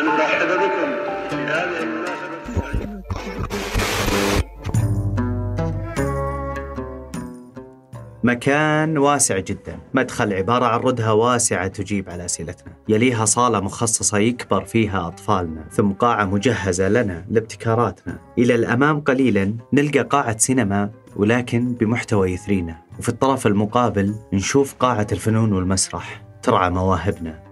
أن أرحب بكم في هذه المناسبة. مكان واسع جدا. مدخل عبارة عن ردها واسعة تجيب على أسئلتنا. يليها صالة مخصصة يكبر فيها أطفالنا ثم قاعة مجهزة لنا لابتكاراتنا. إلى الأمام قليلا نلقى قاعة سينما ولكن بمحتوى يثرينا. وفي الطرف المقابل نشوف قاعة الفنون والمسرح. ترعى مواهبنا.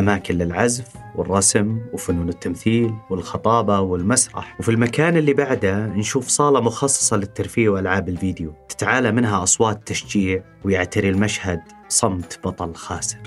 أماكن للعزف والرسم وفنون التمثيل والخطابة والمسرح. وفي المكان اللي بعده نشوف صالة مخصصة للترفيه وألعاب الفيديو. تتعالى منها أصوات تشجيع ويعتري المشهد صمت بطل خاسر.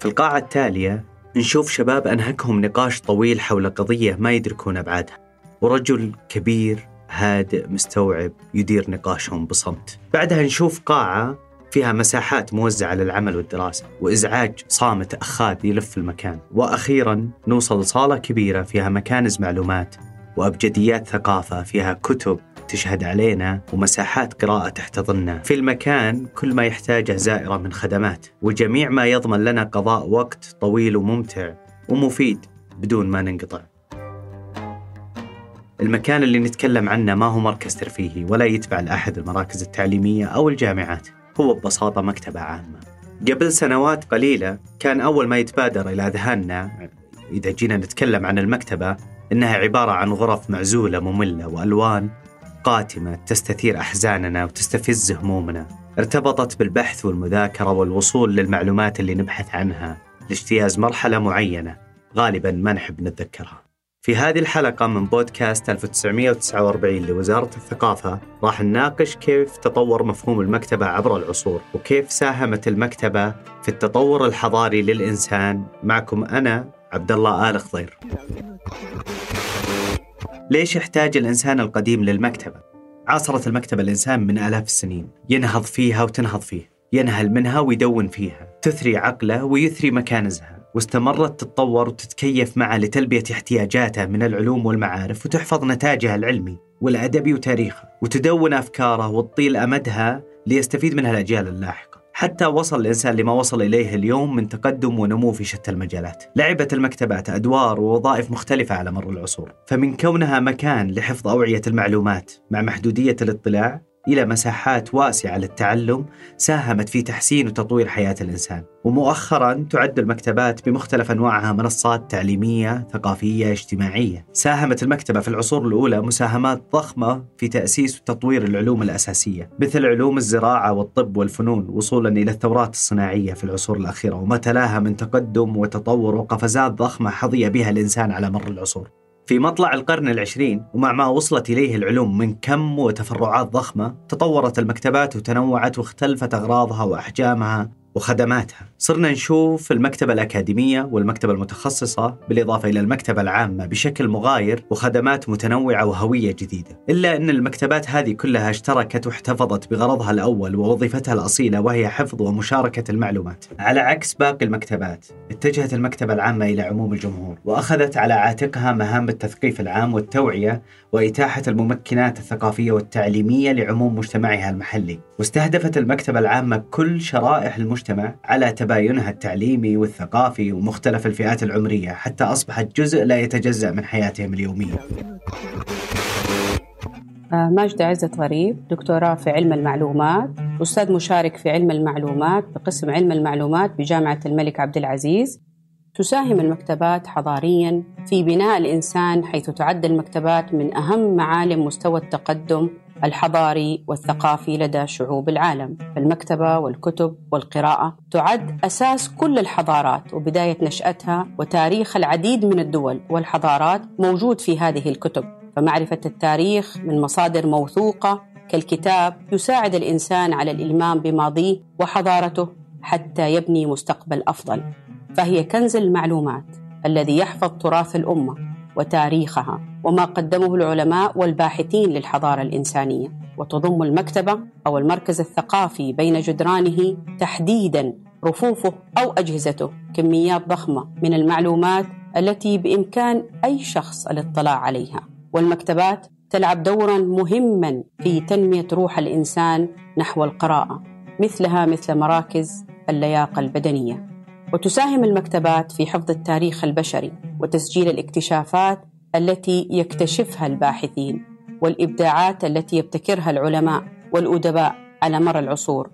في القاعة التالية نشوف شباب أنهكهم نقاش طويل حول قضية ما يدركون أبعادها. ورجل كبير هادئ مستوعب يدير نقاشهم بصمت. بعدها نشوف قاعة فيها مساحات موزعة للعمل والدراسة وإزعاج صامت أخاذ يلف المكان. وأخيرا نوصل لصالة كبيرة فيها مكانز معلومات وأبجديات ثقافة فيها كتب تشهد علينا ومساحات قراءة تحتضننا. في المكان كل ما يحتاجه زائرة من خدمات وجميع ما يضمن لنا قضاء وقت طويل وممتع ومفيد بدون ما ننقطع. المكان اللي نتكلم عنه ما هو مركز ترفيهي ولا يتبع لأحد المراكز التعليمية أو الجامعات. هو ببساطة مكتبة عامة. قبل سنوات قليلة كان أول ما يتبادر إلى أذهاننا إذا جينا نتكلم عن المكتبة إنها عبارة عن غرف معزولة مملة وألوان قاتمة تستثير أحزاننا وتستفز همومنا. ارتبطت بالبحث والمذاكرة والوصول للمعلومات اللي نبحث عنها لاجتياز مرحلة معينة غالبا ما نحب نتذكرها. في هذه الحلقة من بودكاست 1949 لوزارة الثقافة راح نناقش كيف تطور مفهوم المكتبة عبر العصور وكيف ساهمت المكتبة في التطور الحضاري للإنسان. معكم أنا عبد الله آل خضير. ليش يحتاج الإنسان القديم للمكتبة؟ عاصرت المكتبة الإنسان من آلاف السنين. ينهض فيها وتنهض فيه ينهل منها ويدون فيها تثري عقله ويثري مكانزها. واستمرت تتطور وتتكيف معه لتلبية احتياجاته من العلوم والمعارف وتحفظ نتاجها العلمي والأدبي وتاريخه وتدون أفكاره وتطيل أمدها ليستفيد منها الأجيال اللاحقة. حتى وصل الإنسان لما وصل إليه اليوم من تقدم ونمو في شتى المجالات. لعبت المكتبات أدوار ووظائف مختلفة على مر العصور فمن كونها مكان لحفظ أوعية المعلومات مع محدودية الاطلاع إلى مساحات واسعة للتعلم ساهمت في تحسين وتطوير حياة الإنسان. ومؤخرا تعد المكتبات بمختلف أنواعها منصات تعليمية ثقافية اجتماعية. ساهمت المكتبة في العصور الأولى مساهمات ضخمة في تأسيس وتطوير العلوم الأساسية مثل علوم الزراعة والطب والفنون وصولا إلى الثورات الصناعية في العصور الأخيرة. وما تلاها من تقدم وتطور وقفزات ضخمة حظي بها الإنسان على مر العصور. في مطلع القرن العشرين ومع ما وصلت إليه العلوم من كم وتفرعات ضخمة تطورت المكتبات وتنوعت واختلفت أغراضها وأحجامها. وخدماتها. صرنا نشوف المكتبة الأكاديمية والمكتبة المتخصصة بالإضافة إلى المكتبة العامة بشكل مغاير وخدمات متنوعة وهوية جديدة. إلا أن المكتبات هذه كلها اشتركت واحتفظت بغرضها الأول ووظيفتها الأصيلة وهي حفظ ومشاركة المعلومات. على عكس باقي المكتبات اتجهت المكتبة العامة إلى عموم الجمهور وأخذت على عاتقها مهام التثقيف العام والتوعية وإتاحة الممكنات الثقافية والتعليمية لعموم مجتمعها المحلي. واستهدفت المكتبة العامة كل شرائح المجتمع على تباينها التعليمي والثقافي ومختلف الفئات العمرية حتى أصبحت جزء لا يتجزأ من حياتهم اليومية. آه، ماجدة عزت غريب دكتوراه في علم المعلومات أستاذ مشارك في علم المعلومات بقسم علم المعلومات بجامعة الملك عبد العزيز. تساهم المكتبات حضاريا في بناء الإنسان حيث تعد المكتبات من أهم معالم مستوى التقدم الحضاري والثقافي لدى شعوب العالم. فالمكتبة والكتب والقراءة تعد أساس كل الحضارات وبداية نشأتها وتاريخ العديد من الدول والحضارات موجود في هذه الكتب. فمعرفة التاريخ من مصادر موثوقة كالكتاب يساعد الإنسان على الإلمام بماضيه وحضارته حتى يبني مستقبل أفضل. فهي كنز المعلومات الذي يحفظ تراث الأمة وتاريخها وما قدمه العلماء والباحثين للحضارة الإنسانية. وتضم المكتبة أو المركز الثقافي بين جدرانه تحديدا رفوفه أو أجهزته كميات ضخمة من المعلومات التي بإمكان أي شخص الاطلاع عليها. والمكتبات تلعب دورا مهما في تنمية روح الإنسان نحو القراءة مثلها مثل مراكز اللياقة البدنية. وتساهم المكتبات في حفظ التاريخ البشري وتسجيل الاكتشافات التي يكتشفها الباحثين والإبداعات التي يبتكرها العلماء والأدباء على مر العصور.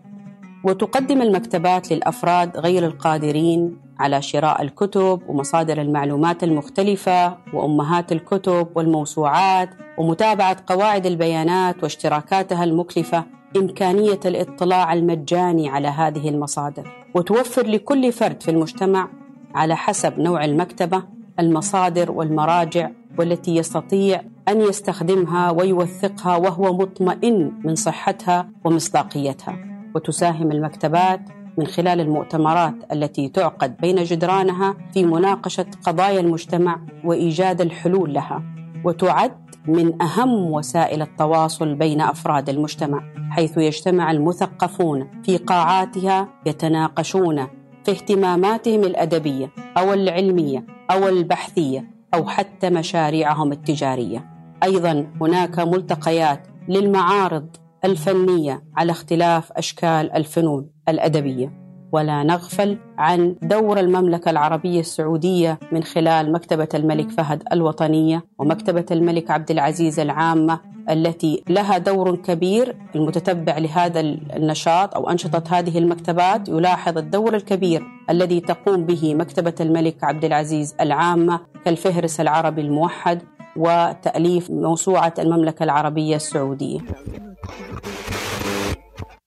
وتقدم المكتبات للأفراد غير القادرين على شراء الكتب ومصادر المعلومات المختلفة وأمهات الكتب والموسوعات ومتابعة قواعد البيانات واشتراكاتها المكلفة امكانيه الاطلاع المجاني على هذه المصادر وتوفر لكل فرد في المجتمع على حسب نوع المكتبة المصادر والمراجع والتي يستطيع أن يستخدمها ويوثقها وهو مطمئن من صحتها ومصداقيتها. وتساهم المكتبات من خلال المؤتمرات التي تعقد بين جدرانها في مناقشة قضايا المجتمع وإيجاد الحلول لها. وتعد من أهم وسائل التواصل بين أفراد المجتمع حيث يجتمع المثقفون في قاعاتها يتناقشون في اهتماماتهم الأدبية أو العلمية أو البحثية أو حتى مشاريعهم التجارية. أيضا هناك ملتقيات للمعارض الفنية على اختلاف أشكال الفنون الأدبية. ولا نغفل عن دور المملكة العربية السعودية من خلال مكتبة الملك فهد الوطنية ومكتبة الملك عبد العزيز العامة التي لها دور كبير المتتبع لهذا النشاط أو أنشطة هذه المكتبات يلاحظ الدور الكبير الذي تقوم به مكتبة الملك عبد العزيز العامة كالفهرس العربي الموحد وتأليف موسوعة المملكة العربية السعودية.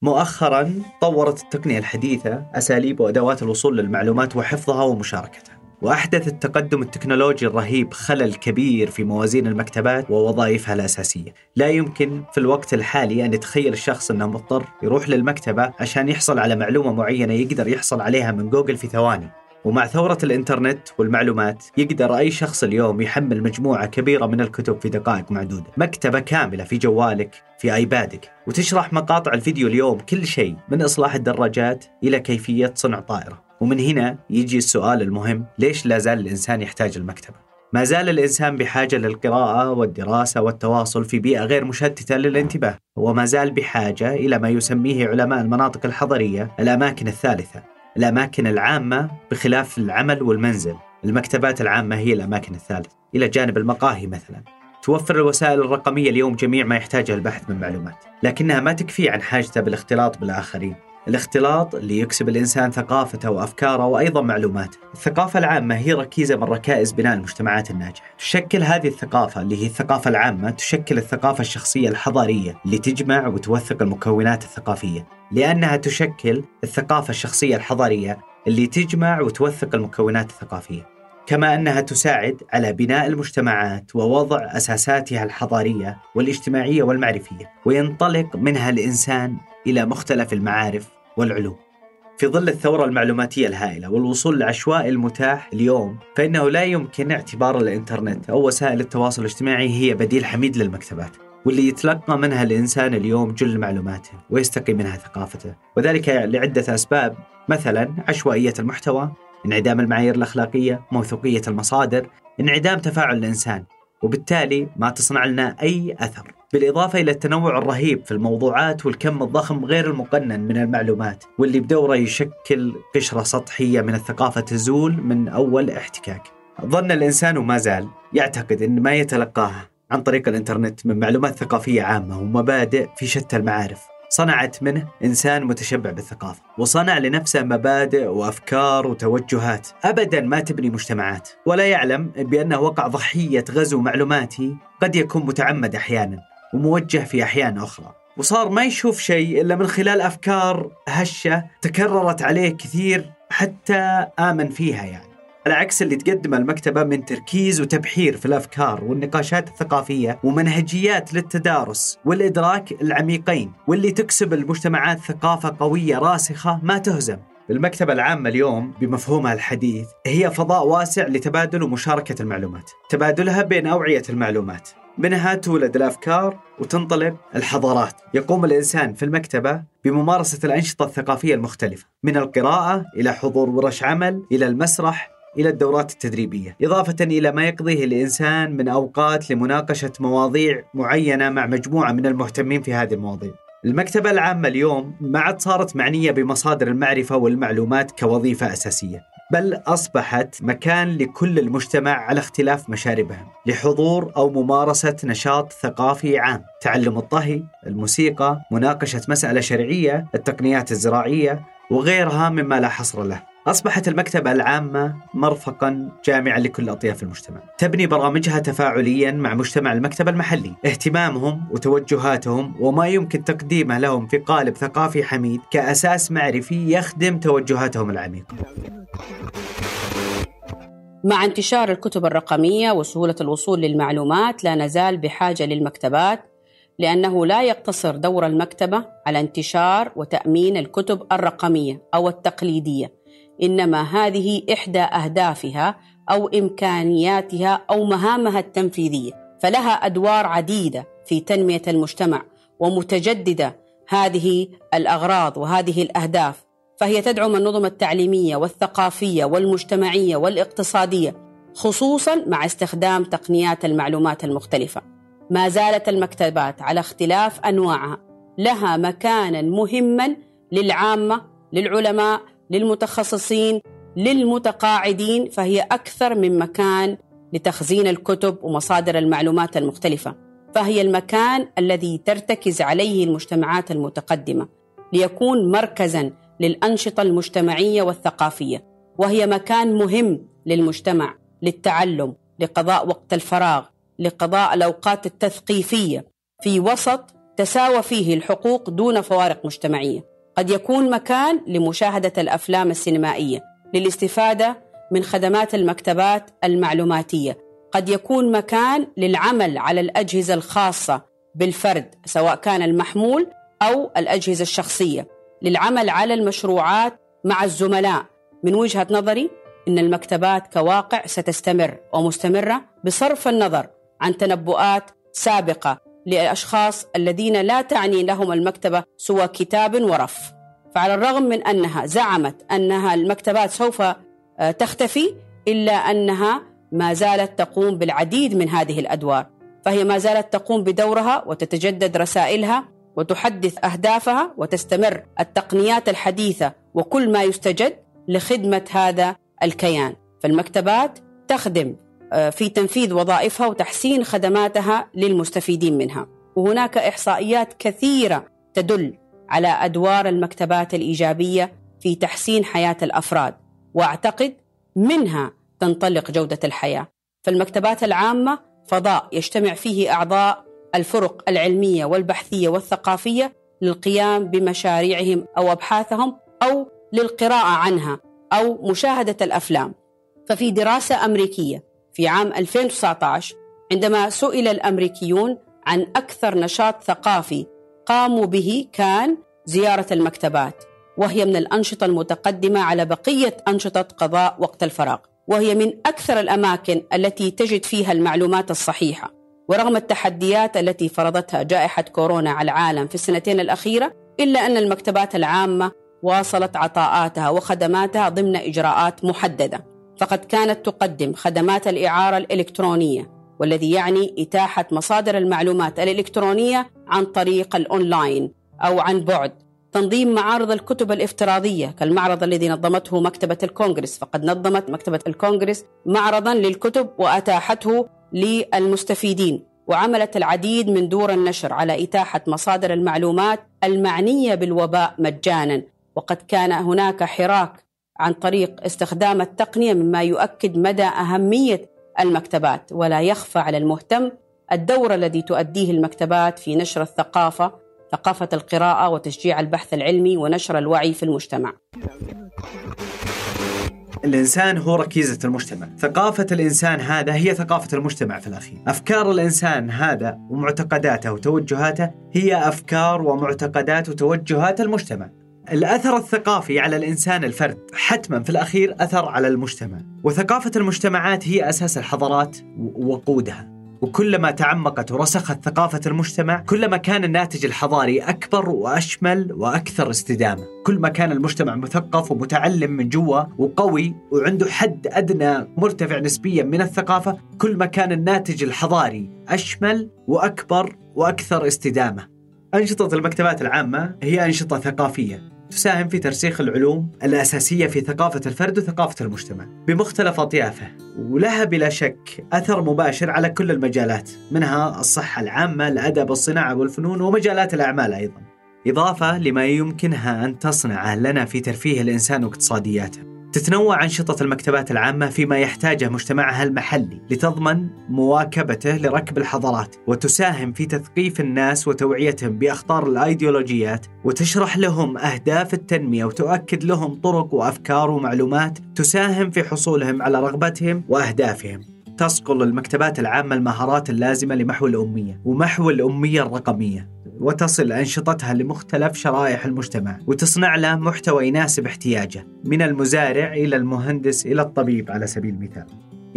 مؤخرا طورت التقنية الحديثة أساليب وأدوات الوصول للمعلومات وحفظها ومشاركتها. وأحدث التقدم التكنولوجي الرهيب خلل كبير في موازين المكتبات ووظائفها الأساسية. لا يمكن في الوقت الحالي أن يتخيل الشخص أنه مضطر يروح للمكتبة عشان يحصل على معلومة معينة يقدر يحصل عليها من جوجل في ثواني. ومع ثورة الإنترنت والمعلومات يقدر أي شخص اليوم يحمل مجموعة كبيرة من الكتب في دقائق معدودة. مكتبة كاملة في جوالك في آيبادك وتشرح مقاطع الفيديو اليوم كل شيء من إصلاح الدراجات إلى كيفية صنع طائرة. ومن هنا يجي السؤال المهم ليش لا زال الإنسان يحتاج المكتبة؟ ما زال الإنسان بحاجة للقراءة والدراسة والتواصل في بيئة غير مشتتة للانتباه. وما زال بحاجة إلى ما يسميه علماء المناطق الحضرية الأماكن الثالثة. الأماكن العامة بخلاف العمل والمنزل. المكتبات العامة هي الأماكن الثالثة. إلى جانب المقاهي مثلا. توفر الوسائل الرقمية اليوم جميع ما يحتاجه البحث من معلومات. لكنها ما تكفي عن حاجته بالاختلاط بالآخرين. الاختلاط اللي يكسب الإنسان ثقافته وأفكاره وأيضا معلوماته. الثقافة العامة هي ركيزة من ركائز بناء المجتمعات الناجحة. تشكل هذه الثقافة اللي هي الثقافة العامة تشكل الثقافة الشخصية الحضارية اللي تجمع وتوثق المكونات الثقافية. لأنها تشكل الثقافة الشخصية الحضارية اللي تجمع وتوثق المكونات الثقافية. كما أنها تساعد على بناء المجتمعات ووضع أساساتها الحضارية والاجتماعية والمعرفية. وينطلق منها الإنسان إلى مختلف المعارف والعلوم. في ظل الثورة المعلوماتية الهائلة والوصول العشوائي المتاح اليوم فإنه لا يمكن اعتبار الإنترنت أو وسائل التواصل الاجتماعي هي بديل حميد للمكتبات واللي يتلقى منها الإنسان اليوم جل معلوماته ويستقي منها ثقافته وذلك لعدة أسباب مثلا عشوائية المحتوى انعدام المعايير الأخلاقية موثوقية المصادر انعدام تفاعل الإنسان وبالتالي ما تصنع لنا أي أثر بالإضافة إلى التنوع الرهيب في الموضوعات والكم الضخم غير المقنن من المعلومات واللي بدوره يشكل قشرة سطحية من الثقافة تزول من أول احتكاك. ظن الإنسان وما زال يعتقد أن ما يتلقاه عن طريق الإنترنت من معلومات ثقافية عامة ومبادئ في شتى المعارف صنعت منه إنسان متشبع بالثقافة وصنع لنفسه مبادئ وأفكار وتوجهات أبدا ما تبني مجتمعات. ولا يعلم بأنه وقع ضحية غزو معلوماتي قد يكون متعمد أحيانا. وموجه في أحيان أخرى. وصار ما يشوف شيء إلا من خلال أفكار هشة تكررت عليه كثير حتى آمن فيها يعني. على عكس اللي تقدم المكتبة من تركيز وتبحير في الأفكار والنقاشات الثقافية ومنهجيات للتدارس والإدراك العميقين واللي تكسب المجتمعات ثقافة قوية راسخة ما تهزم. المكتبة العامة اليوم بمفهومها الحديث هي فضاء واسع لتبادل ومشاركة المعلومات. تبادلها بين أوعية المعلومات. منها تولد الأفكار وتنطلق الحضارات. يقوم الإنسان في المكتبة بممارسة الأنشطة الثقافية المختلفة، من القراءة إلى حضور ورش عمل إلى المسرح إلى الدورات التدريبية، إضافة إلى ما يقضيه الإنسان من أوقات لمناقشة مواضيع معينة مع مجموعة من المهتمين في هذه المواضيع. المكتبة العامة اليوم ما عاد صارت معنية بمصادر المعرفة والمعلومات كوظيفة أساسية بل أصبحت مكان لكل المجتمع على اختلاف مشاربهم لحضور أو ممارسة نشاط ثقافي عام. تعلم الطهي، الموسيقى، مناقشة مسألة شرعية، التقنيات الزراعية وغيرها مما لا حصر له. أصبحت المكتبة العامة مرفقا جامعا لكل أطياف المجتمع. تبني برامجها تفاعليا مع مجتمع المكتبة المحلي. اهتمامهم وتوجهاتهم وما يمكن تقديمه لهم في قالب ثقافي حميد كأساس معرفي يخدم توجهاتهم العميقة. مع انتشار الكتب الرقمية وسهولة الوصول للمعلومات لا نزال بحاجة للمكتبات لأنه لا يقتصر دور المكتبة على انتشار وتأمين الكتب الرقمية أو التقليدية. إنما هذه إحدى أهدافها أو إمكانياتها أو مهامها التنفيذية فلها أدوار عديدة في تنمية المجتمع ومتجددة هذه الأغراض وهذه الأهداف فهي تدعم النظم التعليمية والثقافية والمجتمعية والاقتصادية خصوصا مع استخدام تقنيات المعلومات المختلفة. ما زالت المكتبات على اختلاف أنواعها لها مكانا مهما للعامة للعلماء للمتخصصين للمتقاعدين فهي أكثر من مكان لتخزين الكتب ومصادر المعلومات المختلفة. فهي المكان الذي ترتكز عليه المجتمعات المتقدمة ليكون مركزا للأنشطة المجتمعية والثقافية. وهي مكان مهم للمجتمع للتعلم لقضاء وقت الفراغ لقضاء الأوقات التثقيفية في وسط تساوى فيه الحقوق دون فوارق مجتمعية. قد يكون مكان لمشاهدة الأفلام السينمائية للاستفادة من خدمات المكتبات المعلوماتية. قد يكون مكان للعمل على الأجهزة الخاصة بالفرد سواء كان المحمول أو الأجهزة الشخصية. للعمل على المشروعات مع الزملاء. من وجهة نظري إن المكتبات كواقع ستستمر ومستمرة بصرف النظر عن تنبؤات سابقة للأشخاص الذين لا تعني لهم المكتبة سوى كتاب ورف. فعلى الرغم من أنها زعمت أنها المكتبات سوف آه، تختفي إلا أنها ما زالت تقوم بالعديد من هذه الأدوار. فهي ما زالت تقوم بدورها وتتجدد رسائلها وتحدث أهدافها وتستمر التقنيات الحديثة وكل ما يستجد لخدمة هذا الكيان. فالمكتبات تخدم في تنفيذ وظائفها وتحسين خدماتها للمستفيدين منها. وهناك إحصائيات كثيرة تدل على أدوار المكتبات الإيجابية في تحسين حياة الأفراد وأعتقد منها تنطلق جودة الحياة. فالمكتبات العامة فضاء يجتمع فيه أعضاء الفرق العلمية والبحثية والثقافية للقيام بمشاريعهم أو أبحاثهم أو للقراءة عنها أو مشاهدة الأفلام. ففي دراسة أمريكية في عام 2019 عندما سئل الأمريكيون عن أكثر نشاط ثقافي قاموا به كان زيارة المكتبات وهي من الأنشطة المتقدمة على بقية أنشطة قضاء وقت الفراغ وهي من أكثر الأماكن التي تجد فيها المعلومات الصحيحة. ورغم التحديات التي فرضتها جائحة كورونا على العالم في السنتين الأخيرة إلا أن المكتبات العامة واصلت عطاءاتها وخدماتها ضمن إجراءات محددة. فقد كانت تقدم خدمات الإعارة الإلكترونية والذي يعني إتاحة مصادر المعلومات الإلكترونية عن طريق الأونلاين أو عن بعد. تنظيم معارض الكتب الافتراضية كالمعرض الذي نظمته مكتبة الكونغرس. فقد نظمت مكتبة الكونغرس معرضا للكتب وأتاحته للمستفيدين وعملت العديد من دور النشر على إتاحة مصادر المعلومات المعنية بالوباء مجانا. وقد كان هناك حراك عن طريق استخدام التقنية مما يؤكد مدى أهمية المكتبات ولا يخفى على المهتم الدور الذي تؤديه المكتبات في نشر الثقافة ثقافة القراءة وتشجيع البحث العلمي ونشر الوعي في المجتمع. الإنسان هو ركيزة المجتمع. ثقافة الإنسان هذا هي ثقافة المجتمع في الأخير. أفكار الإنسان هذا ومعتقداته وتوجهاته هي أفكار ومعتقدات وتوجهات المجتمع. الأثر الثقافي على الإنسان الفرد حتما في الأخير أثر على المجتمع وثقافة المجتمعات هي أساس الحضارات وقودها. وكلما تعمقت ورسخت ثقافة المجتمع كلما كان الناتج الحضاري أكبر وأشمل وأكثر استدامة. كل ما كان المجتمع مثقف ومتعلم من جوا وقوي وعنده حد أدنى مرتفع نسبيا من الثقافة كل ما كان الناتج الحضاري أشمل وأكبر وأكثر استدامة. أنشطة المكتبات العامة هي أنشطة ثقافية. تساهم في ترسيخ العلوم الأساسية في ثقافة الفرد وثقافة المجتمع بمختلف أطيافه. ولها بلا شك أثر مباشر على كل المجالات منها الصحة العامة الأدب الصناعة والفنون ومجالات الأعمال أيضا. إضافة لما يمكنها أن تصنعه لنا في ترفيه الإنسان واقتصادياته. تتنوع أنشطة المكتبات العامة فيما يحتاجه مجتمعها المحلي لتضمن مواكبته لركب الحضارات وتساهم في تثقيف الناس وتوعيتهم بأخطار الأيديولوجيات وتشرح لهم أهداف التنمية وتؤكد لهم طرق وأفكار ومعلومات تساهم في حصولهم على رغبتهم وأهدافهم. تصقل المكتبات العامة المهارات اللازمة لمحو الأمية ومحو الأمية الرقمية. وتصل أنشطتها لمختلف شرائح المجتمع وتصنع له محتوى يناسب احتياجه من المزارع إلى المهندس إلى الطبيب على سبيل المثال.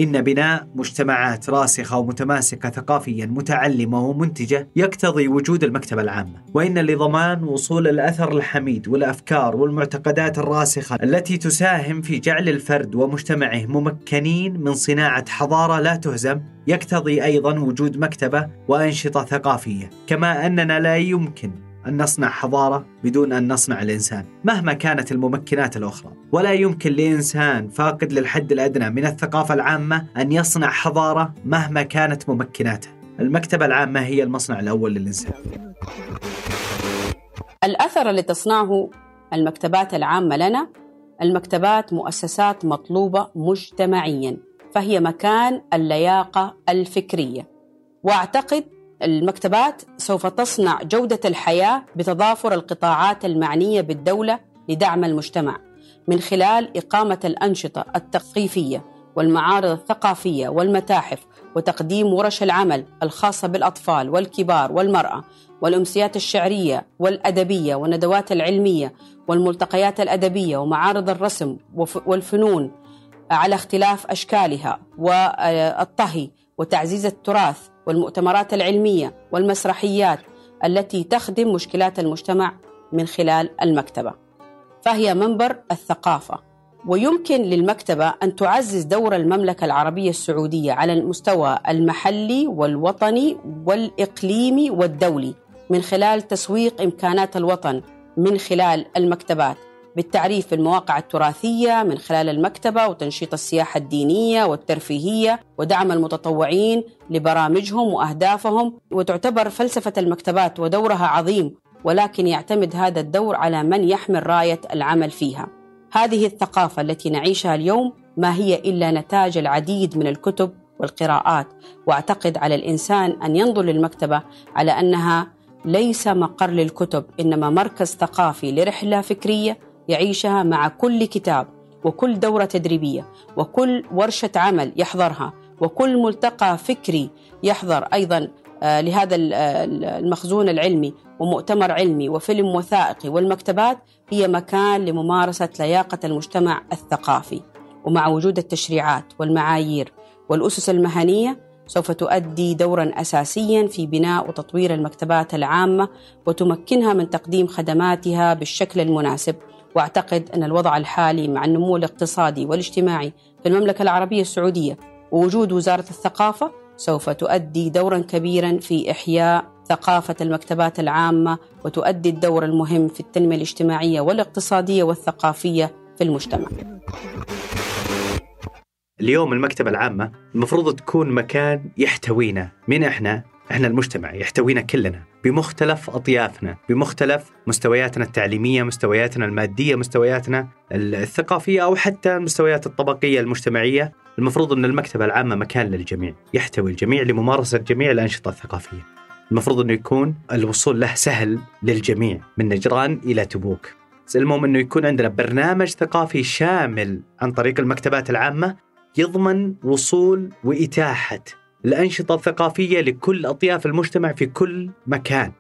إن بناء مجتمعات راسخة ومتماسكة ثقافيا متعلمة ومنتجة يقتضي وجود المكتبة العامة. وإن لضمان وصول الأثر الحميد والأفكار والمعتقدات الراسخة التي تساهم في جعل الفرد ومجتمعه ممكنين من صناعة حضارة لا تهزم يقتضي أيضا وجود مكتبة وأنشطة ثقافية. كما أننا لا يمكن أن نصنع حضارة بدون أن نصنع الإنسان مهما كانت الممكنات الأخرى. ولا يمكن لإنسان فاقد للحد الأدنى من الثقافة العامة أن يصنع حضارة مهما كانت ممكناته. المكتبة العامة هي المصنع الأول للإنسان. الأثر اللي تصنعه المكتبات العامة لنا المكتبات مؤسسات مطلوبة مجتمعيا فهي مكان اللياقة الفكرية. وأعتقد المكتبات سوف تصنع جودة الحياة بتضافر القطاعات المعنية بالدولة لدعم المجتمع من خلال إقامة الأنشطة التثقيفية والمعارض الثقافية والمتاحف وتقديم ورش العمل الخاصة بالأطفال والكبار والمرأة والأمسيات الشعرية والأدبية والندوات العلمية والملتقيات الأدبية ومعارض الرسم والفنون على اختلاف أشكالها والطهي وتعزيز التراث والمؤتمرات العلمية والمسرحيات التي تخدم مشكلات المجتمع من خلال المكتبة. فهي منبر الثقافة ويمكن للمكتبة أن تعزز دور المملكة العربية السعودية على المستوى المحلي والوطني والإقليمي والدولي من خلال تسويق إمكانات الوطن من خلال المكتبات بالتعريف بالمواقع التراثية من خلال المكتبة وتنشيط السياحة الدينية والترفيهية ودعم المتطوعين لبرامجهم وأهدافهم. وتعتبر فلسفة المكتبات ودورها عظيم ولكن يعتمد هذا الدور على من يحمل راية العمل فيها. هذه الثقافة التي نعيشها اليوم ما هي إلا نتاج العديد من الكتب والقراءات. وأعتقد على الإنسان أن ينظر للمكتبة على أنها ليس مقر للكتب إنما مركز ثقافي لرحلة فكرية يعيشها مع كل كتاب وكل دورة تدريبية وكل ورشة عمل يحضرها وكل ملتقى فكري يحضر أيضا آه، لهذا المخزون العلمي ومؤتمر علمي وفيلم وثائقي والمكتبات هي مكان لممارسة لياقة المجتمع الثقافي. ومع وجود التشريعات والمعايير والأسس المهنية سوف تؤدي دورا أساسيا في بناء وتطوير المكتبات العامة وتمكنها من تقديم خدماتها بالشكل المناسب واعتقد أن الوضع الحالي مع النمو الاقتصادي والاجتماعي في المملكة العربية السعودية ووجود وزارة الثقافة سوف تؤدي دورا كبيرا في إحياء ثقافة المكتبات العامة وتؤدي الدور المهم في التنمية الاجتماعية والاقتصادية والثقافية في المجتمع. اليوم المكتبة العامة المفروض تكون مكان يحتوينا، من إحنا؟ إحنا المجتمع يحتوينا كلنا بمختلف أطيافنا، بمختلف مستوياتنا التعليمية، مستوياتنا المادية، مستوياتنا الثقافية أو حتى المستويات الطبقية المجتمعية، المفروض إن المكتبة العامة مكان للجميع، يحتوي الجميع لممارسة جميع الأنشطة الثقافية. المفروض إنه يكون الوصول له سهل للجميع من نجران إلى تبوك. المهم إنه يكون عندنا برنامج ثقافي شامل عن طريق المكتبات العامة يضمن وصول وإتاحة الأنشطة الثقافية لكل أطياف المجتمع في كل مكان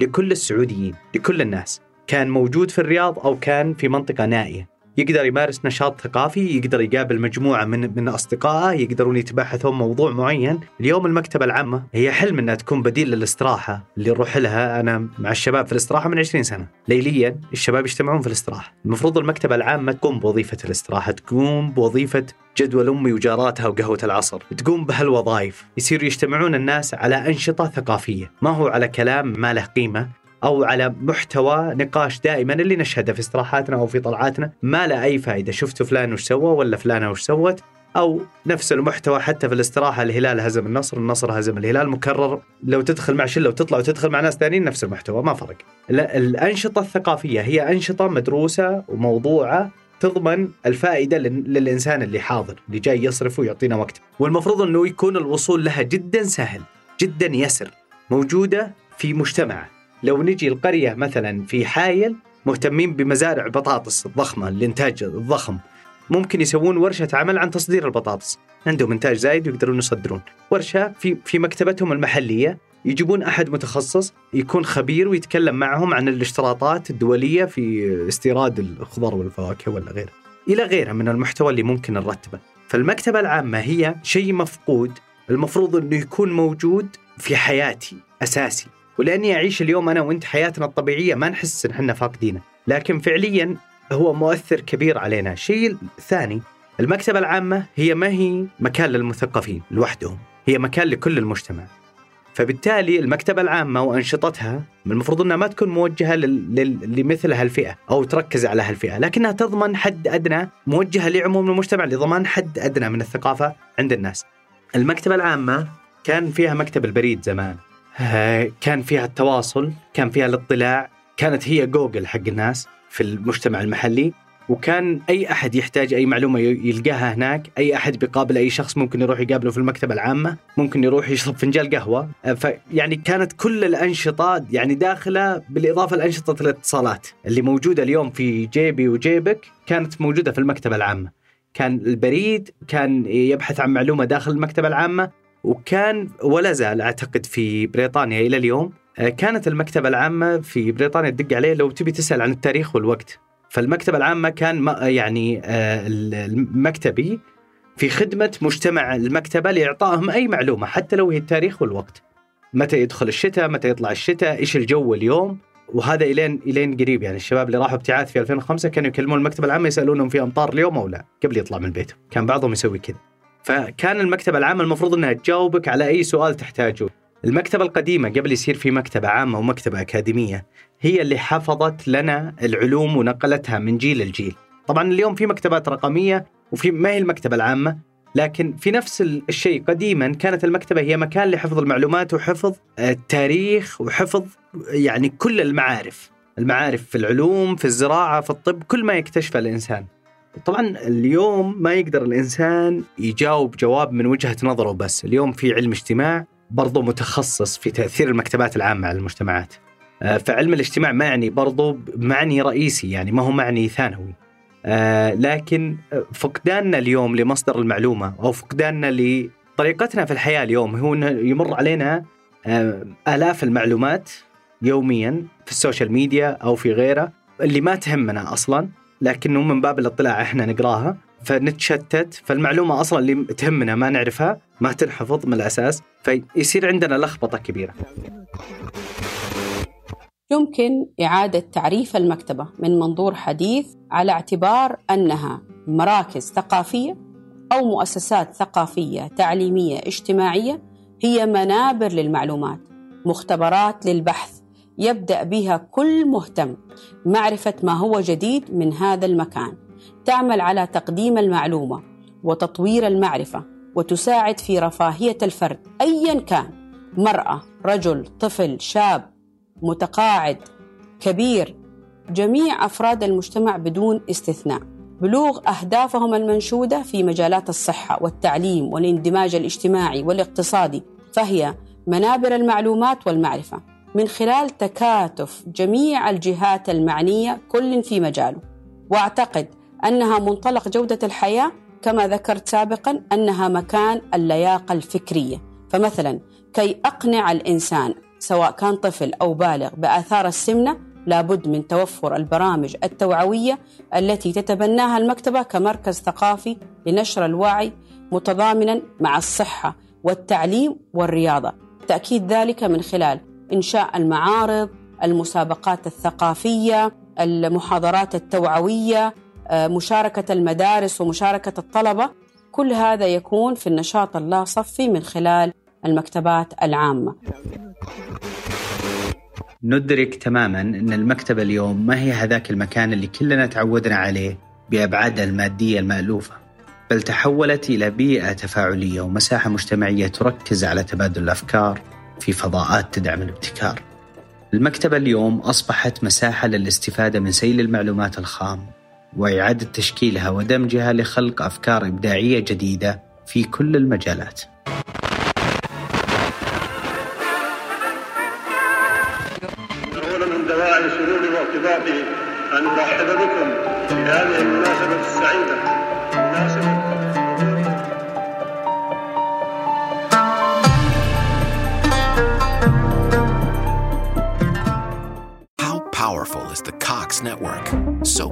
لكل السعوديين لكل الناس. كان موجود في الرياض أو كان في منطقة نائية. يقدر يمارس نشاط ثقافي يقدر يقابل مجموعة من من أصدقائه يقدرون يتباحثون موضوع معين. اليوم المكتبة العامة هي حلم أنها تكون بديل للاستراحة اللي نروح لها أنا مع الشباب في الاستراحة من 20 سنة. ليليا الشباب يجتمعون في الاستراحة. المفروض المكتبة العامة تقوم بوظيفة الاستراحة تقوم بوظيفة جدول أمي وجاراتها وقهوة العصر تقوم بهالوظائف. يصيروا يجتمعون الناس على أنشطة ثقافية. ما هو على كلام ما له قيمة. أو على محتوى نقاش دائما اللي نشهده في استراحاتنا أو في طلعاتنا. ما له أي فائده شفتوا فلان وش سوى ولا فلانة وش سوت. أو نفس المحتوى حتى في الاستراحة الهلال هزم النصر النصر هزم الهلال مكرر. لو تدخل مع شلة وتطلع وتدخل مع ناس ثانيين نفس المحتوى ما فرق. الأنشطة الثقافية هي أنشطة مدروسة وموضوعة تضمن الفائدة للإنسان اللي حاضر اللي جاي يصرف ويعطينا وقت. والمفروض إنه يكون الوصول لها جدا سهل جدا يسر موجودة في مجتمع. لو نجي القرية مثلا في حايل مهتمين بمزارع بطاطس الضخمه الإنتاج الضخم ممكن يسوون ورشة عمل عن تصدير البطاطس. عندهم إنتاج زايد ويقدرون يصدرون. ورشة في في مكتبتهم المحلية يجيبون أحد متخصص يكون خبير ويتكلم معهم عن الاشتراطات الدولية في استيراد الخضار والفواكه ولا غيره. إلى غيرها من المحتوى اللي ممكن نرتبه. فالمكتبة العامة هي شيء مفقود المفروض إنه يكون موجود في حياتي أساسي. ولاني أعيش اليوم أنا وأنت حياتنا الطبيعية ما نحس إن إحنا فاقدينه. لكن فعليا هو مؤثر كبير علينا. الشيء الثاني المكتبة العامة هي ما هي مكان للمثقفين لوحدهم هي مكان لكل المجتمع. فبالتالي المكتبة العامة وأنشطتها المفروض أنها ما تكون موجهة لمثل هالفئة أو تركز على هالفئة لكنها تضمن حد أدنى موجهة لعموم المجتمع لضمان حد أدنى من الثقافة عند الناس. المكتبة العامة كان فيها مكتب البريد زمان. كان فيها التواصل كان فيها الاطلاع كانت هي جوجل حق الناس في المجتمع المحلي وكان أي أحد يحتاج أي معلومة يلقاها هناك، أي أحد بيقابل أي شخص ممكن يروح يقابله في المكتبة العامة، ممكن يروح يشرب فنجان قهوة، فيعني كانت كل الأنشطة يعني داخلة بالإضافة لأنشطة الاتصالات اللي موجودة اليوم في جيبي وجيبك كانت موجودة في المكتبة العامة. كان البريد كان يبحث عن معلومة داخل المكتبة العامة وكان ولا زال أعتقد في بريطانيا إلى اليوم كانت المكتبة العامة في بريطانيا تدق عليه لو تبي تسأل عن التاريخ والوقت. فالمكتبة العامة كان يعني آه، المكتبي في خدمة مجتمع المكتبة لإعطائهم أي معلومة حتى لو هي التاريخ والوقت. متى يدخل الشتاء متى يطلع الشتاء إيش الجو اليوم؟ وهذا إلين إلين قريب يعني الشباب اللي راحوا ابتعاث في 2005 كانوا يكلمون المكتبة العامة يسألونهم في أمطار اليوم أو لا قبل يطلع من بيته كان بعضهم يسوي كذا. فكان المكتبة العامة المفروض إنها تجاوبك على أي سؤال تحتاجه. المكتبة القديمة قبل يصير في مكتبة عامة ومكتبة أكاديمية هي اللي حفظت لنا العلوم ونقلتها من جيل لجيل. طبعا اليوم في مكتبات رقمية وفي ما هي المكتبة العامة لكن في نفس الشيء قديما كانت المكتبة هي مكان لحفظ المعلومات وحفظ التاريخ وحفظ يعني كل المعارف. المعارف في العلوم في الزراعة في الطب كل ما يكتشفه الإنسان. طبعا اليوم ما يقدر الإنسان يجاوب جواب من وجهة نظره بس. اليوم في علم اجتماع برضو متخصص في تأثير المكتبات العامة على المجتمعات. آه، فعلم الاجتماع معني برضو معني رئيسي يعني ما هو معني ثانوي. آه، لكن فقداننا اليوم لمصدر المعلومة أو فقداننا لطريقتنا في الحياة اليوم هو أنه يمر علينا آه، آلاف المعلومات يوميا في ال social media أو في غيره اللي ما تهمنا أصلا. لكنه من باب الاطلاع إحنا نقراها فنتشتت فالمعلومة أصلا اللي تهمنا ما نعرفها ما تنحفظ من الأساس فيصير عندنا لخبطة كبيرة. يمكن إعادة تعريف المكتبة من منظور حديث على اعتبار أنها مراكز ثقافية أو مؤسسات ثقافية تعليمية اجتماعية هي منابر للمعلومات مختبرات للبحث يبدأ بها كل مهتم معرفة ما هو جديد من هذا المكان. تعمل على تقديم المعلومة وتطوير المعرفة وتساعد في رفاهية الفرد أيا كان. مرأة، رجل، طفل، شاب، متقاعد، كبير، جميع أفراد المجتمع بدون استثناء. بلوغ أهدافهم المنشودة في مجالات الصحة والتعليم والاندماج الاجتماعي والاقتصادي، فهي منابر المعلومات والمعرفة. من خلال تكاتف جميع الجهات المعنية كل في مجاله. واعتقد أنها منطلق جودة الحياة كما ذكرت سابقا أنها مكان اللياقة الفكرية فمثلا كي أقنع الإنسان سواء كان طفل أو بالغ بآثار السمنة لابد من توفر البرامج التوعوية التي تتبناها المكتبة كمركز ثقافي لنشر الوعي متضامنا مع الصحة والتعليم والرياضة تأكيد ذلك من خلال إنشاء المعارض المسابقات الثقافية المحاضرات التوعوية آه، مشاركة المدارس ومشاركة الطلبة. كل هذا يكون في النشاط اللاصفي من خلال المكتبات العامة. ندرك تماما أن المكتبة اليوم ما هي هذاك المكان اللي كلنا تعودنا عليه بأبعادها المادية المألوفة بل تحولت إلى بيئة تفاعلية ومساحة مجتمعية تركز على تبادل الأفكار في فضاءات تدعم الابتكار. المكتبة اليوم أصبحت مساحة للاستفادة من سيل المعلومات الخام وإعادة تشكيلها ودمجها لخلق أفكار إبداعية جديدة في كل المجالات. أن أرحب بكم في هذه المناسبة السعيدة. مناسبة